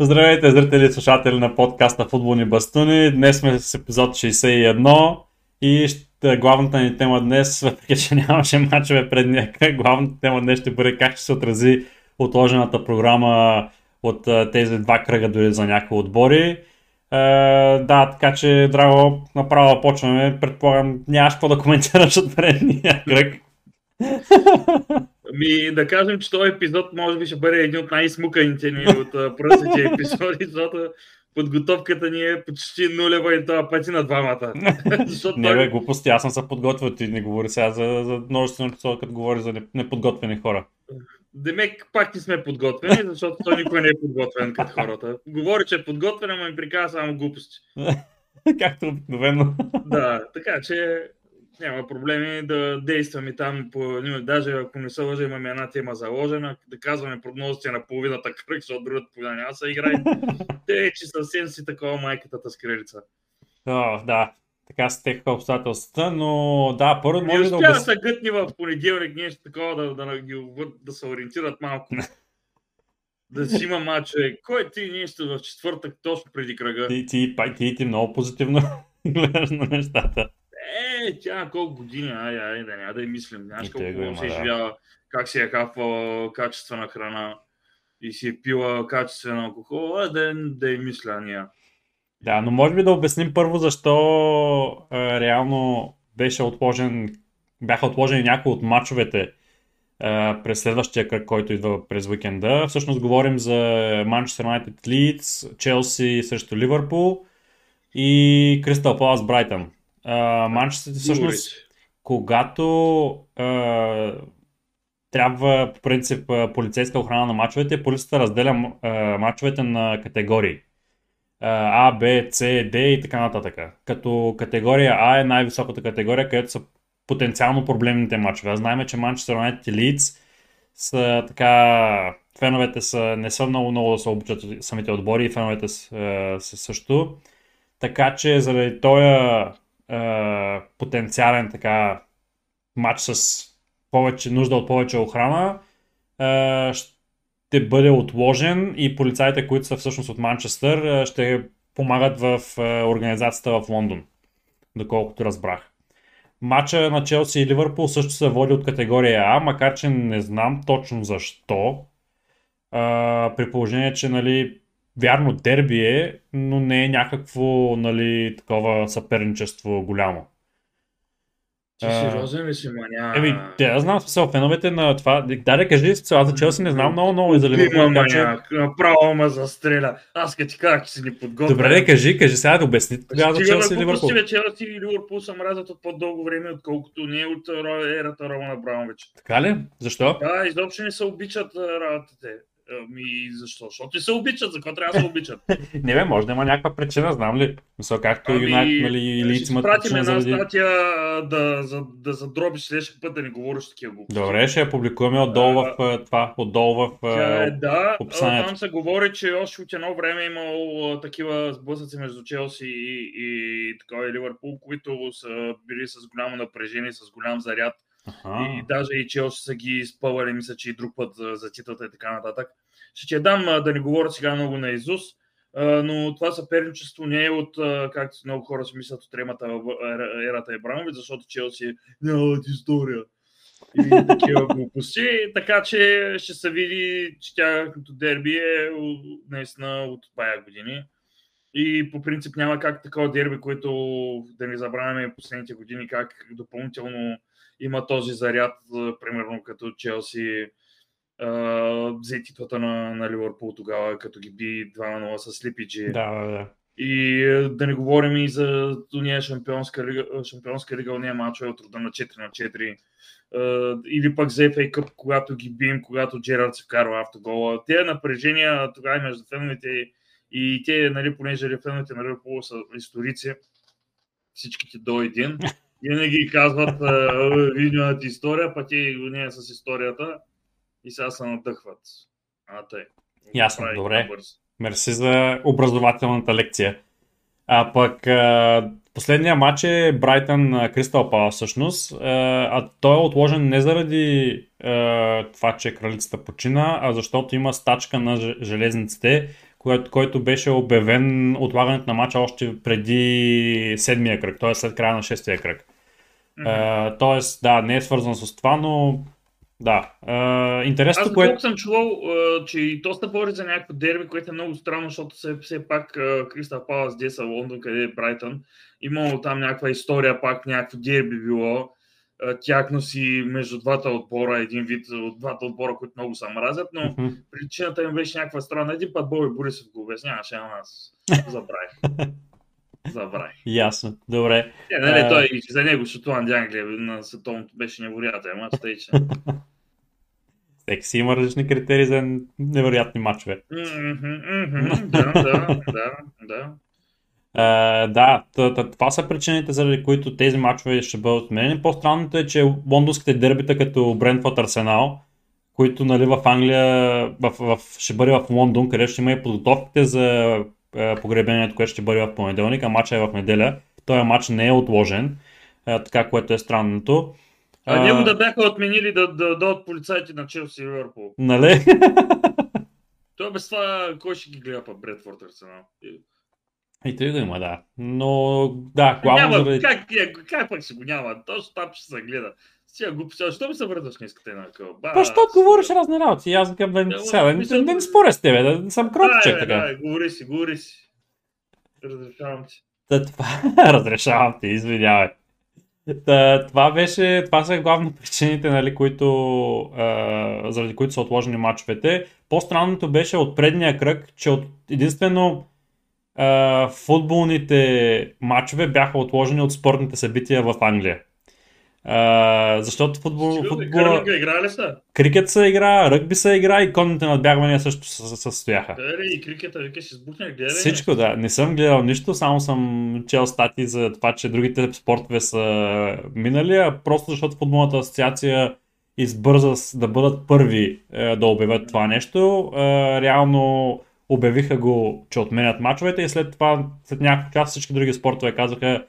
Здравейте, зрители и слушатели на подкаста Футболни бастуни. Днес сме с епизод 61 и ще, главната ни тема днес, въпреки че нямаше мачове пред някакъв, главната тема днес ще бъде как ще се отрази отложената програма от тези два кръга дори за някои отбори. Е, да, така че, драго, направо почваме. Предполагам, нямаш какво да коментираш от предния кръг. Ми, да кажем, че този епизод може би ще бъде един от най-смуканите ни от пръстите епизоди, защото подготовката ни е почти нулева и това пъти на двамата. не бе, глупости, аз съм се подготвил, ти не говори сега за, за множествено число, като говори за неподготвени хора. Демек пак не сме подготвени, защото той никой не е подготвен като хората. Говори, че е подготвен, ама ми приказва само глупости. Както обикновено. да, така че няма проблеми да действаме там. По, даже ако не се лъжа, имаме една тема заложена, да казваме прогнозите на половината кръг, защото другата половина няма се играе. Те, че съвсем си такова майката с крилица. О, да, така се теха обстоятелствата, но да, първо може да... Не да са гътни в понеделник, нещо такова, да, да, да, да се ориентират малко. да си има мачове. Кой ти нещо в четвъртък, точно преди кръга? Ти, ти, ти, ти, ти много позитивно гледаш на нещата. Е, тя колко години, ай, ай, да няма да я мислим. Знаеш колко има, се да. как си е кафва качествена храна и си е пила качествен алкохол, а да, да я мисля ние. Да, но може би да обясним първо защо е, реално беше отложен, бяха отложени някои от матчовете е, през следващия кръг, който идва през уикенда. Всъщност говорим за Manchester United Leeds, Челси срещу Ливърпул и Кристал Палас Брайтън. Манчестър всъщност, когато а, трябва по принцип полицейска охрана на мачовете, полицията разделя а, мачовете на категории. А, Б, С, Д и така нататък. Като категория А е най-високата категория, където са потенциално проблемните мачове. Знаем, че Манчестър Юнайтед и Лидс са така... Феновете са, не са много много да се обучат самите отбори и феновете са, са също. Така че заради този потенциален така матч с повече, нужда от повече охрана, е, ще бъде отложен и полицаите, които са всъщност от Манчестър, ще помагат в организацията в Лондон, доколкото разбрах. Матча на Челси и Ливърпул също се води от категория А, макар че не знам точно защо. А, при положение, че нали, вярно дерби е, но не е някакво нали, такова съперничество голямо. Ти сериозен ли си, маня? Еми, те, аз знам смисъл, феновете на това. Да, да кажи смисъл, аз за Челси не знам много много и за Ливърпул. Има, маня, направо ме застреля. Аз като ти казах, че си ни подготвя. Добре, да кажи, кажи сега да обясни тогава за Челси и Ливърпул. Челси и Ливърпул са мразят от по-дълго време, отколкото не от ерата Романа Абрамович. Така ли? Защо? Да, изобщо не се обичат работите. Ами защо? Защото се обичат, за какво трябва да се обичат? не бе, може да има някаква причина, знам ли. Мисля, както ами, Юнайтед, нали, или имат причина една заради... статия да, за, да задробиш следващия път да не говориш такива глупости. Добре, ще я публикуваме отдолу в това, отдолу в е, да, описанието. там се говори, че още от едно време е имал такива сблъсъци между Челси и, и, така, и Ливърпул, които са били с голямо напрежение, с голям заряд Аха. И даже и Челси са ги изпълвали, мисля, че и друг път за, титлата и така нататък. Ще ти дам да не говоря сега много на Изус, но това съперничество не е от, както много хора си мислят, от тремата ерата Ебрамович, защото Челси нямат история и такива глупости. Така че ще се види, че тя като дерби е наистина от пая години. И по принцип няма как такова дерби, което да не забравяме последните години, как допълнително има този заряд, примерно като Челси взе титлата на, на Ливърпул тогава, като ги би 2-0 с Липиджи. Да, да, да. И да не говорим и за уния шампионска лига, шампионска лига, уния мачове от рода на 4 на 4. или пък за FA Cup, когато ги бием, когато Джерард се вкарва автогола. Те напрежения тогава между феновете и те, нали, понеже феновете на Ливърпул са историци, всичките до един, винаги казват видеоната история, пък те не с историята и сега се надъхват. А, тъй. Ясно, добре. Мерси за образователната лекция. А пък а, последния матч е Брайтън Кристал Пала всъщност, а, а той е отложен не заради а, това, че кралицата почина, а защото има стачка на железниците, който, който беше обявен отлагането на матча още преди седмия кръг, т.е. след края на шестия кръг. Mm-hmm. тоест, да, не е свързан с това, но да. Uh, интересно, Аз което... съм чувал, uh, че и то се говори за някакво дерби, което е много странно, защото все, все пак Кристал Палас, Деса, Лондон, къде е Брайтън, имало там някаква история, пак някакво дерби било, тяхно си между двата отбора, един вид от двата отбора, които много се мразят, но uh-huh. причината им беше някаква странна. Един път Боби Борисов го обясняваше, ама аз забравих. Забравих. Ясно, добре. Е, нали, а... той за него Шотландия Англия на световното беше невероятен мач, тъй че. Всеки си има различни критерии за невероятни матчове. да, да, да, да. Uh, да, това са причините, заради които тези матчове ще бъдат отменени. По-странното е, че лондонските дербита като Брентфорд Арсенал, които нали, в Англия в, в, ще бъде в Лондон, където ще има и подготовките за е, погребението, което ще бъде в понеделник, а матча е в неделя. Този матч не е отложен, е, така което е странното. А, а него да бяха отменили да, да дадат полицайите на Челси и Ливърпул. Нали? Той без това, кой ще ги гледа па Бредфорд Арсенал? И той го има, да. Но, да, главно няма, заради... Как, как, как пък ще го няма? Точно там ще се гледа. Сега глупости, защо ми се върташ днес на кълба? Защо говориш разни работи? Аз към да сега, да не споря с тебе, да съм кротчек така. Да, говори си, говори си. Разрешавам ти. Та, това... Разрешавам ти, извинявай. Та, това беше, това са главно причините, нали, които, а, заради които са отложени мачовете. По-странното беше от предния кръг, че от единствено а, футболните матчове бяха отложени от спортните събития в Англия. А, защото футбол... футбол игра ли са? Крикет се игра, ръгби се игра и конните надбягвания също се състояха. Да, и крикета, вика, ще сбухне, гледай. Всичко, да. Не съм гледал нищо, само съм чел стати за това, че другите спортове са минали, а просто защото футболната асоциация избърза да бъдат първи е, да обявят това нещо. Е, реално обявиха го, че отменят мачовете и след това, след някакъв час всички други спортове казаха,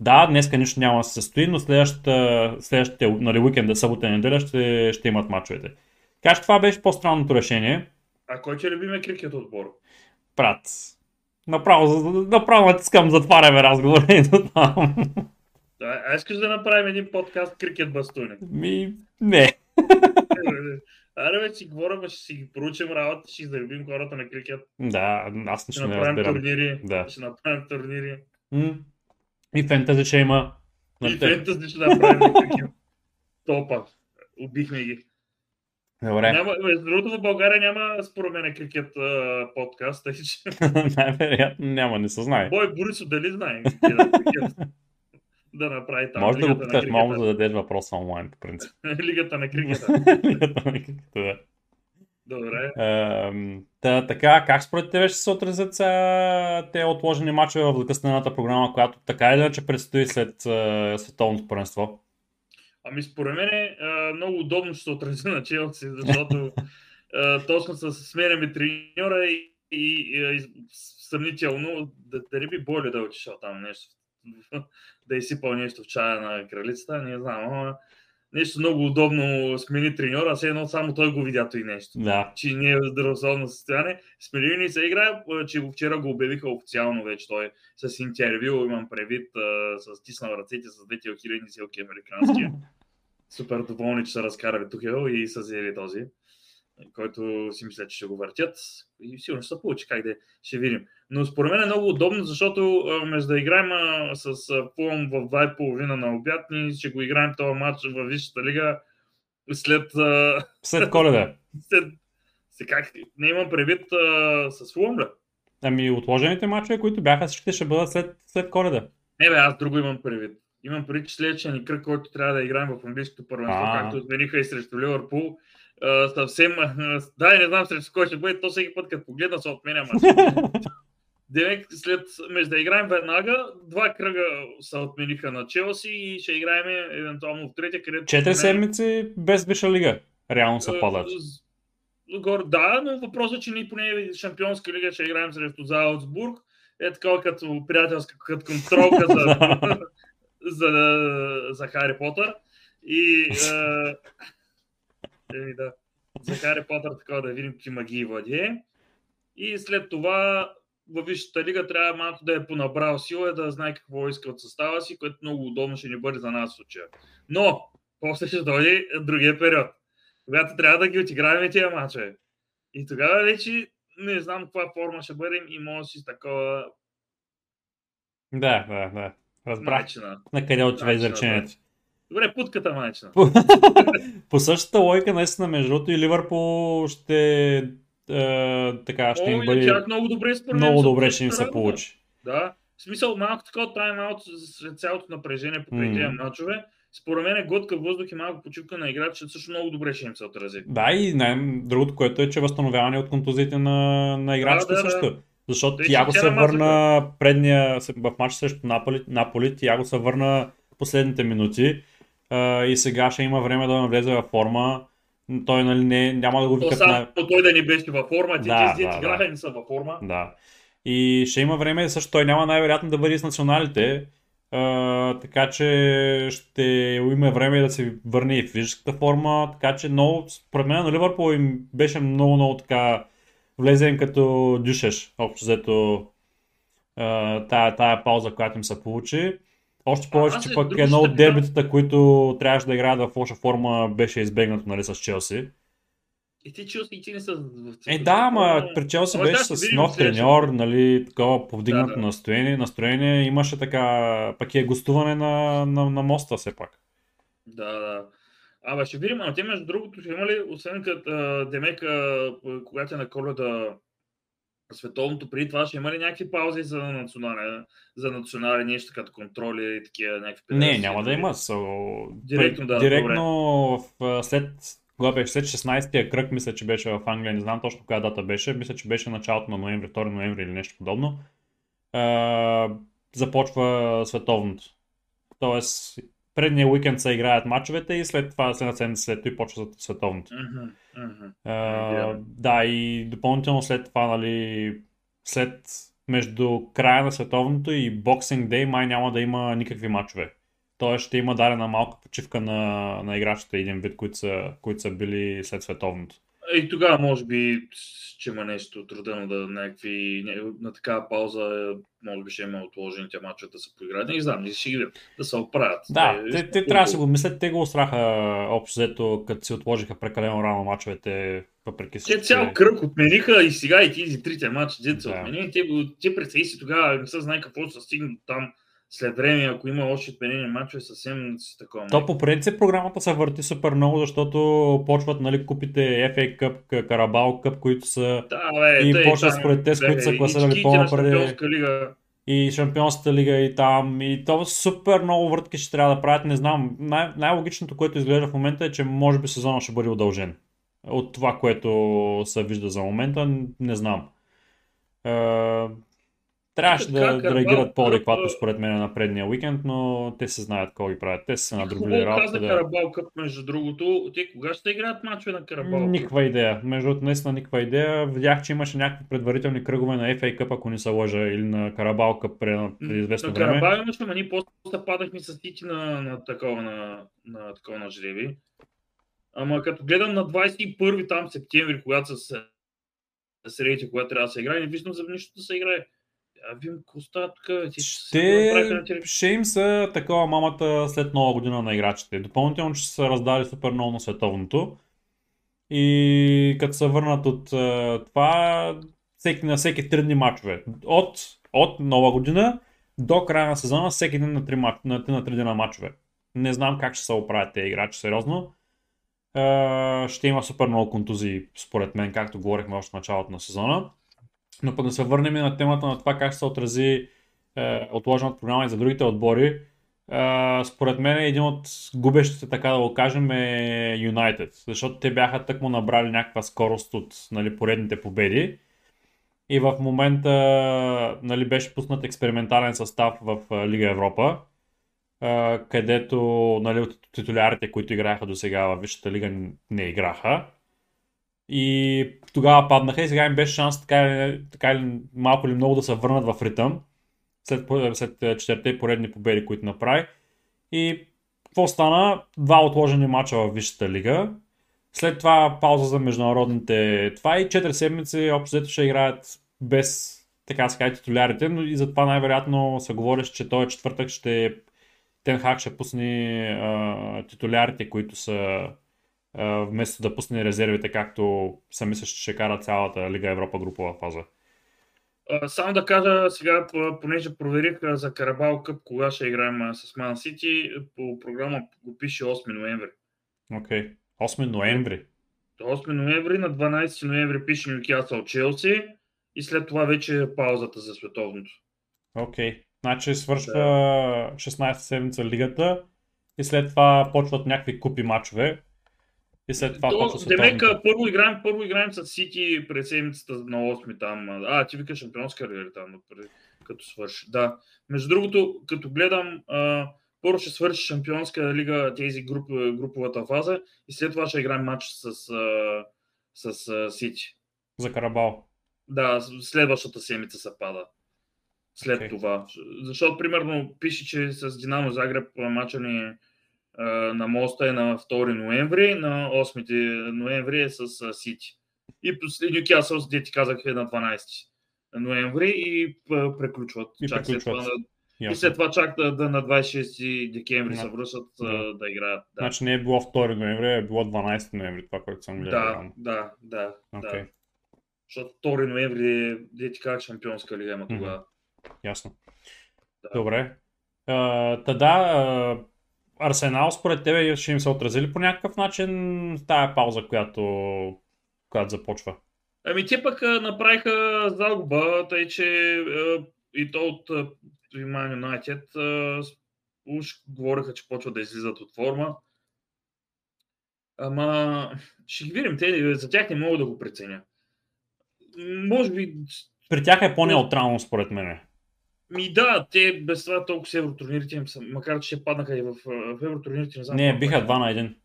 да, днеска нищо няма да се състои, но следващата, следващите, нали, уикенда, събота и неделя ще, ще имат мачовете. Така че това беше по-странното решение. А кой че любиме крикет отбор? Прат. Направо, направо натискам, затваряме разговора и до там. Да, а искаш да направим един подкаст крикет бастуни? Ми, не. Аре, бе, си говорим, ще си ги проучим работа, ще заребим хората на крикет. Да, аз нищо не разбирам. Турнири, да. Ще направим турнири. М- и фентази ще има. И фентази ще направим топа. Убихме ги. Добре. Няма, между другото в България няма според мен крикет а, подкаст, тъй че... Най-вероятно няма, не се знае. Бой Борисов дали знае да направи там. Може да го питаш, малко да дадеш въпроса онлайн, по принцип. Лигата на крикета. Лигата на крикета, да. Добре. та, така, как според тебе ще се отразят са те отложени мачове в закъснената програма, която така или иначе предстои след а, световното първенство? Ами според мен е много удобно ще се отрази на Челси, защото точно с сменяме треньора и, и, и съмнително да, да не би боли да е отишъл там нещо, да изсипал нещо в чая на кралицата, не знам, ама нещо много удобно смени треньора, все едно само той го видя и нещо. Да. Че не е в здравословно състояние. Сменили ни се игра, че вчера го обявиха официално вече той с интервю, имам предвид, с тиснал ръцете с двете охилени селки американски. Супер доволни, че са разкарали Тухел и са взели този който си мисля, че ще го въртят. И сигурно ще се получи как да е. ще видим. Но според мен е много удобно, защото вместо да играем а, с Фулъм в 2.30 на обяд, ние ще го играем този матч в Висшата лига след... А... След коледа. след... Как? Не имам предвид а, с Фулъм, бе. Ами отложените матчове, които бяха, всичките ще бъдат след, след коледа. Не бе, аз друго имам предвид. Имам предвид, че следващия ни кръг, който трябва да играем в английското първенство, както отмениха и срещу Ливърпул, съвсем, да, не знам срещу кой ще бъде, то всеки път, като погледна, се отменя. Демек, след, между да играем веднага, два кръга се отмениха на Челси и ще играем евентуално в третия, където... Четири седмици без Биша лига, реално се падат. Гор, да, но въпросът е, че ние поне Шампионска лига ще играем срещу Заутсбург. Е така като приятелска, като контролка за, за, за Хари Потър. И Еми да. За Хари Потър такова да видим какви магии владее. и след това във Висшата лига трябва малко да е понабрал сила и да знае какво иска от състава си, което много удобно ще ни бъде за нас в случая. Но, после ще дойде другия период, когато трябва да ги отиграем тези мачове. И тогава вече не знам каква форма ще бъдем и може си такова... Да, да, да. Разбрах на къде отива изречението. Добре, путката майчина. По същата лойка, наистина, между другото и Ливърпул ще е, така ще О, им бъде... много добре, според много добре ще им се получи. Да. В смисъл, малко така от тайм-аут след цялото напрежение по mm. тези мачове. Според мен е глътка въздух и малко почивка на играчите също много добре ще им се отрази. Да, и най- другото, което е, че възстановяване от контузиите на, на играчите да, да, също. Да. Защото Тяго се върна предния, в матча срещу Наполи, Наполи Тяго се върна последните минути а, и сега ще има време да навлезе във форма. Той нали, не, няма да го викат на... той да не беше във форма, ти да, тези да, играха да. не са във форма. Да. И ще има време, също той няма най-вероятно да бъде с националите, а, така че ще има време да се върне и физическата форма, така че много, според мен на Ливърпул им беше много, много така влезен като дюшеш, общо взето тая, тая пауза, която им се получи. Още повече, че пък едно от дербитата, които трябваше да играят в лоша форма, беше избегнато нали, с Челси. И ти Челси и ти не са в Е, да, ама при Челси беше да, с нов треньор, нали, такова повдигнато да, да. настроение, настроение. Имаше така, пък е гостуване на, на, на моста все пак. Да, да. Абе, ще видим, а те между другото ще има ли, освен като Демека, когато е на коледа световното, преди това ще има ли някакви паузи за национален, за национален нещо като контроли и такива някакви Не, няма да има. So, директно, да, директно в, след кога беше след 16-тия кръг, мисля, че беше в Англия, не знам точно коя дата беше, мисля, че беше началото на ноември, 2 ноември или нещо подобно, uh, започва световното. Тоест, предния уикенд се играят матчовете и след това, след седмица след това и почва световното. Uh-huh, uh-huh. Uh, да, и допълнително след това, нали, след между края на световното и боксинг дей май няма да има никакви матчове. Тоест ще има дадена малка почивка на, на играчите, един вид, които са, които са били след световното. И тогава може би че има нещо трудно да някакви, на такава пауза, може би ще има отложените мачове да се поиграят. Не знам, не ще ги да се оправят. Да, те, те, те трябва да се го мислят, те го остраха общо взето, като си отложиха прекалено рано мачовете, въпреки всичко. Те цял кръг отмениха и сега и тези трите мача, дете да. отмени. Те, те представи си тогава, не се знае какво ще се стигне там след време, ако има още отменени мачове, съвсем си такова. То по принцип програмата се върти супер много, защото почват нали, купите FA Cup, Карабал Cup, които са да, бе, и почват според те, с които са класирали по-напред. И Шампионската лига и там. И то супер много въртки ще трябва да правят. Не знам. Най- най-логичното, което изглежда в момента е, че може би сезона ще бъде удължен. От това, което се вижда за момента, не знам. Трябваше да, да реагират по-адекватно според мен на предния уикенд, но те се знаят какво ги правят. Те са надробили работа. каза да... Карабал Къп, между другото. Те кога ще играят мачове на Карабал Никаква идея. Между другото, наистина никаква идея. Видях, че имаше някакви предварителни кръгове на FA Cup, ако не се лъжа, или на Карабал Къп преди, известно на време. На Карабал имаше, ама ние после падахме с Сити на, на, такова на, на, такова на жреби. Ама като гледам на 21 там септември, когато са средите, когато трябва да се играе, не виждам за нищо да се играе. А вим коста тук. Ще, ще им се такова мамата след нова година на играчите. Допълнително ще се раздали супер много на световното. И като се върнат от това, всеки, на всеки 3 дни мачове. От, от нова година до края на сезона, всеки ден на 3, мач, на 3, на 3 дена мачове. Не знам как ще се оправят тези играчи, сериозно. ще има супер много контузии, според мен, както говорихме още в началото на сезона. Но пък да се върнем на темата на това как се отрази е, отложената програма и за другите отбори. Е, според мен един от губещите, така да го кажем, е Юнайтед. Защото те бяха тъкмо набрали някаква скорост от нали, поредните победи. И в момента нали, беше пуснат експериментален състав в е, Лига Европа, е, където нали, от титулярите, които играха до сега в Висшата лига, не играха. И тогава паднаха и сега им беше шанс така, така или малко или много да се върнат в ритъм след, след четирите поредни победи, които направи. И какво стана? Два отложени мача в Висшата лига. След това пауза за международните. Това и 4 седмици общо взето ще играят без така ска титулярите, но и затова най-вероятно се говориш, че този четвъртък ще Тенхак ще пусне а, титулярите, които са вместо да пусне резервите, както са мисля, че ще кара цялата Лига Европа групова фаза. Само да кажа сега, понеже проверих за Карабал Къп, кога ще играем с Ман Сити, по програма го пише 8 ноември. Окей, okay. 8 ноември. 8 ноември, на 12 ноември пише Нюкасъл Челси и след това вече е паузата за световното. Окей, okay. значи свършва да. 16 седмица лигата и след това почват някакви купи матчове. И след това То, Демека, първо играем, първо играем с Сити през седмицата на 8 там. А, ти викаш шампионска ли там, като свърши. Да. Между другото, като гледам, а, първо ще свърши шампионска лига тези груп, груповата фаза и след това ще играем матч с, с, с Сити. За Карабал. Да, следващата седмица се пада. След okay. това. Защото, примерно, пише, че с Динамо Загреб мача ни на моста е на 2 ноември, на 8 ноември е с Сити. И Нюкасъл, де ти казах, е на 12 ноември и преключват. И, чак преключват. След това, и след това чак да, да на 26 декември се връщат да. да играят. Да. Значи не е било 2 ноември, е било 12 ноември, това, което съм гледал. Да, да, да. Okay. да. Защото 2 ноември, де ти казах, шампионска лига има тогава. Ясно. Да. Добре. Та да, Арсенал според тебе ще им се отразили по някакъв начин тая пауза, която, която започва? Ами те пък направиха загуба, тъй че и то от Man United уж говориха, че почват да излизат от форма. Ама ще ги видим, те, за тях не мога да го преценя. Може би... При тях е по-неутрално според мен. Ми да, те без това толкова с евротурнирите им са, макар че ще паднаха и в, в евротурнирите, не знам. Не, биха е. два на един.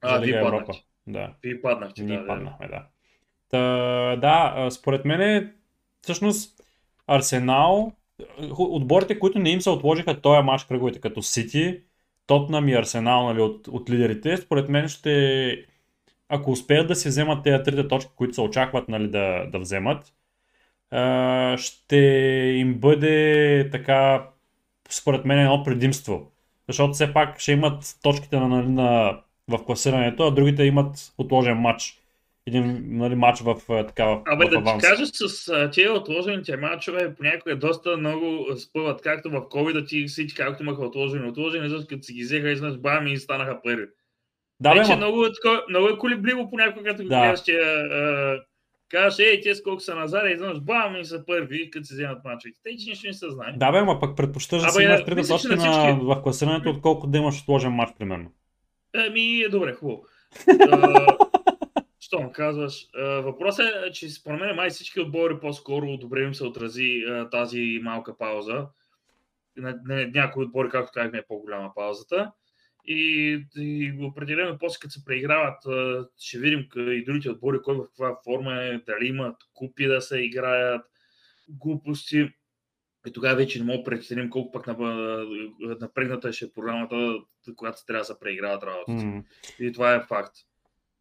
А, вие Европа. Да. Вие паднахте, Ние да. паднахме, да. Та, да, според мен всъщност Арсенал, отборите, които не им се отложиха този мач кръговете, като Сити, Тотнам и Арсенал нали, от, от лидерите, според мен ще, ако успеят да си вземат тези трите точки, които се очакват нали, да, да вземат, ще им бъде така, според мен, едно предимство. Защото все пак ще имат точките на, на, в класирането, а другите имат отложен матч. Един нали, матч в така в, Абе, в да ти кажа, с тези отложените матчове понякога доста много спъват, както в COVID, ти всички, както имаха отложени, отложени, защото като си ги взеха изнъж бами и станаха първи. Да, Вече много, много е колебливо понякога, като да. гледаш тия Казваш, ей, те колко са назад, изведнъж бам и са първи, като се вземат мачовете. Те, че нищо не се знае. Да, бе, ма пък предпочиташ да си имаш три точки на, всички... в класирането, отколкото да имаш отложен матч, примерно. Еми, е добре, хубаво. Що му казваш? Въпросът е, че според мен май всички отбори по-скоро добре им се отрази тази малка пауза. На, на някои отбори, както казахме, е по-голяма паузата. И, и определено после като се преиграват, ще видим и другите отбори, кой в каква форма е, дали имат купи да се играят, глупости. И тогава вече не мога да преценим колко пък напрегната ще е програмата, когато се трябва да се преиграват работата. Mm. И това е факт.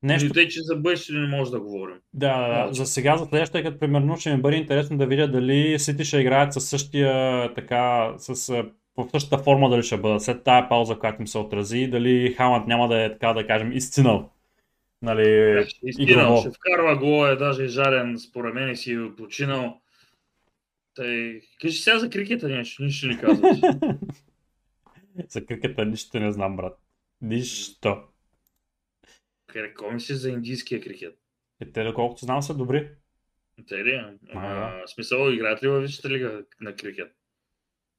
Нещо... И тъй, че за бъдеще не може да говорим. Да, да, за сега, за следващия, като примерно ще ми бъде интересно да видя дали Сити ще играят със същия така, с в същата форма дали ще бъдат след тая пауза, която им се отрази, дали Хамът няма да е така да кажем изцинал. Нали, изцинал, ще вкарва гол, е даже жарен, според мен си е починал. Тъй... Кажи сега за крикета нещо, нищо не казваш. за крикета нищо не знам, брат. Нищо. Какво мислиш за индийския крикет? Е, те, доколкото знам, са добри. Те ли? А, да. смисъл, играят ли във Висшата лига на крикет?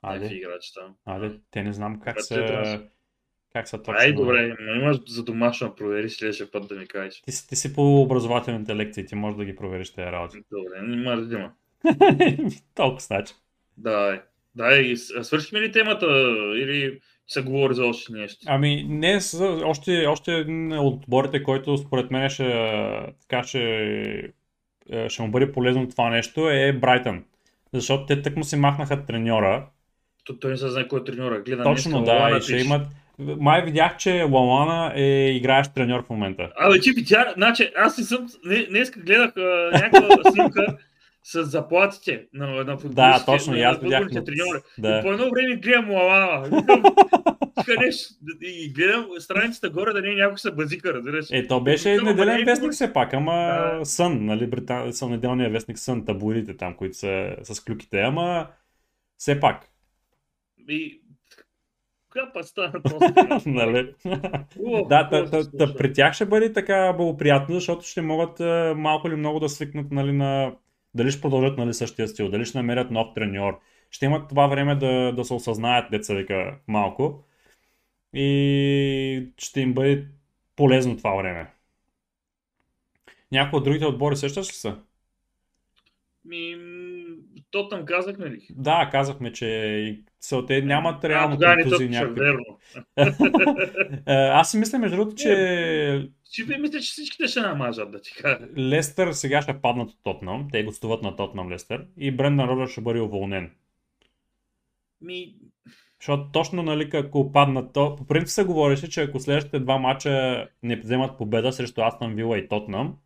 Аде, играчи там. Аде, те не знам как са... Как са точно... Ай, добре, но имаш за домашно да провериш следващия път да ми кажеш. Ти, ти си по образователните лекции, ти можеш да ги провериш тези работи. Добре, не може да има. Толкова значи. Да, да, свършихме ли темата или се говори за още нещо? Ами не, още, още един от отборите, който според мен ще, така ще, ще му бъде полезно това нещо е Брайтън. Защото те тък му си махнаха треньора то, той не се знае кой е треньора. Гледа Точно, да, и ще имат... май видях, че Лалана е играещ треньор в момента. Абе, ти видя, значи аз не съм, днес гледах а, някаква снимка с заплатите на, на футболистите. Да, точно, и аз видях. Треньори. Да. И по едно време гледам Лалана. Къдеш, и гледам страницата горе да не е някой са базика, разбираш. Е, то беше неделен вестник все пак, ама да. Сън, нали, Британ... са неделния вестник Сън, табурите там, които са с клюките, ама все пак. И кога па стана нали? да, та, та, та, при тях ще бъде така благоприятно, защото ще могат малко или много да свикнат нали, на дали ще продължат нали, същия стил, дали ще намерят нов треньор. Ще имат това време да, да се осъзнаят, деца вика, малко. И ще им бъде полезно това време. Някои от другите отбори сещаш ли са? Ми, то там казахме ли? Да, казахме, че те нямат реално контузии някакви. Верно. Е, аз си мисля, между другото, че... Си мисля, че всичките ще намажат, да ти кажа. Лестър сега ще паднат от Тотнам. Те гостуват на Тотнам Лестър. И Брендан Роджер ще бъде уволнен. Ми... Защото точно, нали, ако паднат, то, по принцип се говореше, че ако следващите два мача не вземат победа срещу Астан Вила и Тотнам,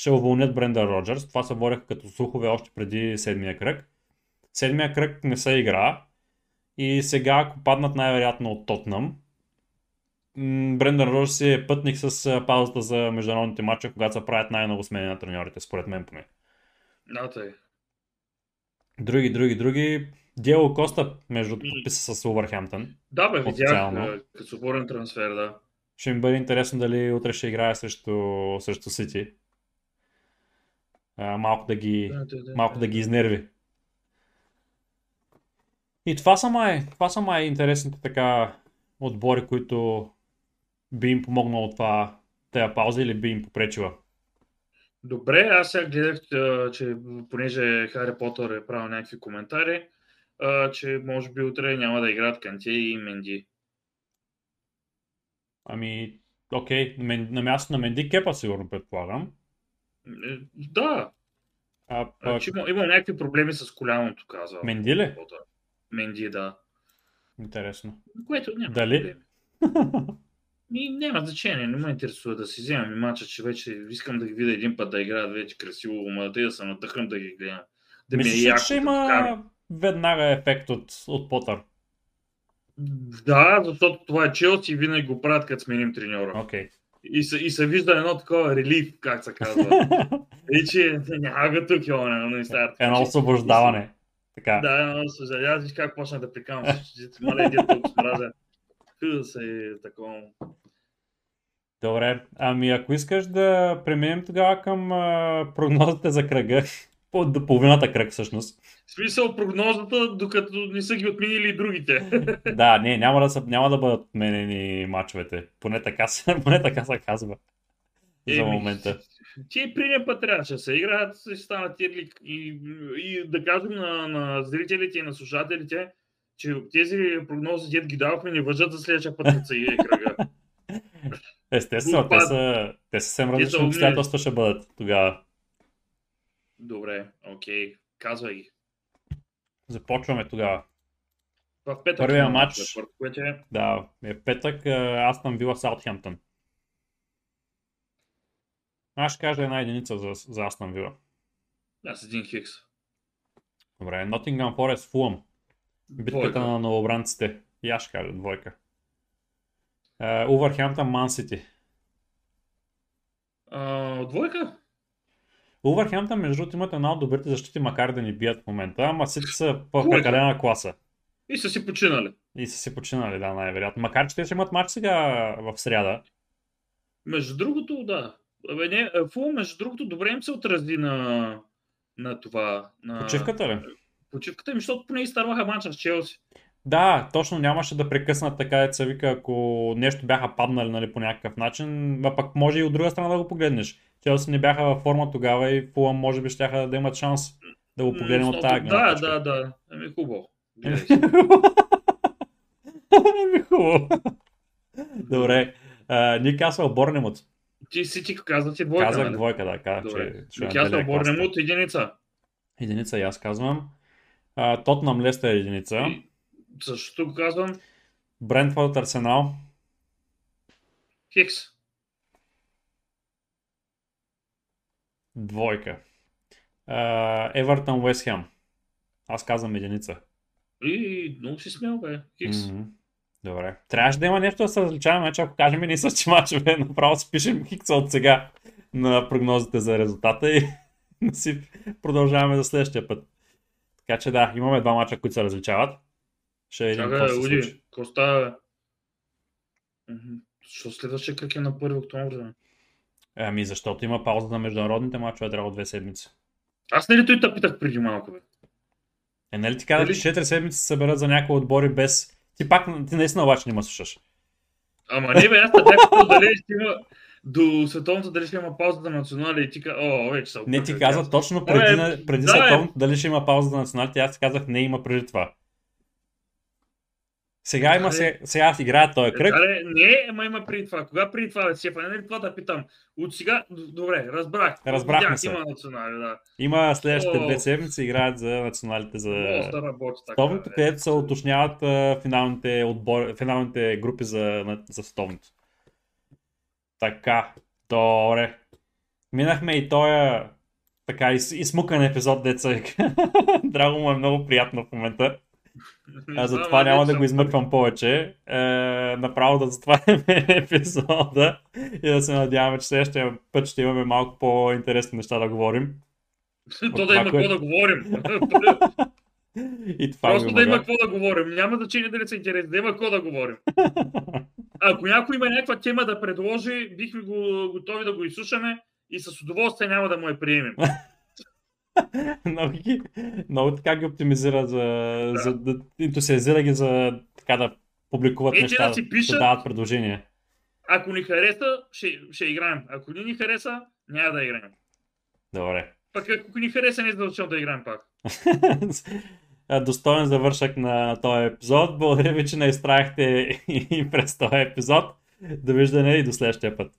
ще уволнят Бренда Роджерс. Това се говореха като слухове още преди седмия кръг. Седмия кръг не се игра и сега ако паднат най-вероятно от Тотнам, Брендан Роджерс е пътник с паузата за международните матча, когато се правят най-много смени на треньорите, според мен поне. Да, тъй. Други, други, други. Диело Коста, между подписа с Увърхемптън. Да, бе, видях, като свободен трансфер, да. Ще ми бъде интересно дали утре ще играе срещу, срещу Сити а, малко, да ги, да, да, да, малко да ги изнерви. И това са май, това са май интересните така отбори, които би им помогнало това тая пауза или би им попречила. Добре, аз сега гледах, че понеже Хари Потър е правил някакви коментари, че може би утре няма да играят Канте и Менди. Ами, окей, на място на Менди Кепа сигурно предполагам. Е, да. А, пък... Значи, има, има някакви проблеми с коляното, казва. Менди ли? Менди, да. Интересно. Което няма Дали? И няма значение, не ме интересува да си вземам и мача, че вече искам да ги видя един път да играят вече красиво, ама да, да се натъхнам да ги гледам. Да Мислиш, ми е яко, че има да веднага ефект от, от Потър? Да, защото това е Челси и винаги го правят, като сменим треньора. Okay. И се, и се вижда едно такова релив, как се казва. и че няма го тук, йо, не, не старт. Едно освобождаване. Така. Да, едно освобождаване. Аз виж как почна да прикамвам. Мале, един толкова смразя. Да се такова. Добре, ами ако искаш да преминем тогава към а, прогнозите за кръга, до половината кръг всъщност. В смисъл прогнозата, докато не са ги отменили и другите. да, не, няма да, са, няма да бъдат отменени мачовете. Поне така, поне така се казва. Е, за момента. Ти и при път трябваше да се играят, ще станат и, и, и да кажем на, на зрителите и на слушателите, че тези прогнози, дед ги давахме, не въжат за следващия път, като се играе кръга. Естествено, те са, те са съвсем различни обстоятелства ще бъдат тогава. Добре, окей. Казвай ги. Започваме тогава. В петък. Първия матч. Е... Да, е петък. Аз там била Саутхемптън. Аз ще кажа една единица за, за Астон Вила. Аз един хикс. Добре, Nottingham Forest Fulham. Битката на новобранците. И аз ще кажа двойка. Увърхемптън Ман Сити. Двойка? Увърхемптън, между другото, имат една от добрите защити, макар да ни бият в момента, ама си са прекалена класа. И са си починали. И са си починали, да, най-вероятно. Макар, че те ще имат матч сега в сряда. Между другото, да. Абе, не, Фул, между другото, добре им се отрази на, на това. На... Почивката ли? Почивката им, защото поне изтарваха матча с Челси. Да, точно нямаше да прекъснат така, деца вика, ако нещо бяха паднали нали, по някакъв начин, а пък може и от друга страна да го погледнеш. Челси не бяха във форма тогава и Фулъм може би ще да имат шанс да го погледнем от тази Да, да, да. Еми хубаво. Еми хубаво. Добре. Никасъл Борнемот. Ти си ти каза ти двойка. Казах нали? двойка, да. Казах, че Никасъл Борнемот единица. Единица и аз казвам. Тотнам Лестър единица. И... Същото го казвам. Брентфорд Арсенал. Хикс. Двойка. Евертън Уестхем. Аз казвам единица. И много си смел, бе. Хикс. Mm-hmm. Добре. Трябваше да има нещо да се различаваме, че ако кажем и не същи мачове, направо си пишем хикса от сега на прогнозите за резултата и си продължаваме за следващия път. Така че да, имаме два мача, които се различават. Ще видим какво се случи. Какво става? Що следващия кръг е на 1 октомври? Ами защото има пауза на международните мачове, трябва две седмици. Аз не ли той те питах преди малко, бе? Е, нали ти казах, че 4 седмици се съберат за някои отбори без... Ти пак, ти наистина обаче не ме слушаш. Ама не бе, аз те дали ще има до световното дали ще има пауза за национали и ти каза, о, вече са. Не, ти каза точно преди, е, преди да, световното дали ще има пауза за националите, аз ти казах не има преди това. Сега има, сега, сега играят този кръг. Аре, не, ама има преди това. Кога преди това, Сефа? Не това да питам? От сега, добре, разбрах. Разбрахме се. Има национали, да. Има следващите две седмици играят за националите за... Да работи така. Стовното, където се уточняват финалните, отбор... финалните групи за, за стовното. Така, добре. Минахме и тоя така и смукан епизод, деца. Драго му е много приятно в момента. А затова няма да го измъквам повече. Е, направо да затваряме епизода и да се надяваме, че следващия път ще имаме малко по-интересни неща да говорим. То да има какво да говорим. И това Просто да има какво да говорим. Няма значение дали са интересни, да има какво да говорим. Ако някой има някаква тема да предложи, бихме го готови да го изслушаме и с удоволствие няма да му я приемем. много, ги, много така ги оптимизира за, да. за да ентусиазира ги за така да публикуват е, неща, да, си пишат, да дават предложения. Ако ни хареса, ще, ще играем. Ако не ни хареса, няма да играем. Добре. Пък ако ни хареса, не е задължително да играем пак. Достоен завършък на този епизод. Благодаря ви, че не изтраихте и през този епизод. Довиждане и до следващия път.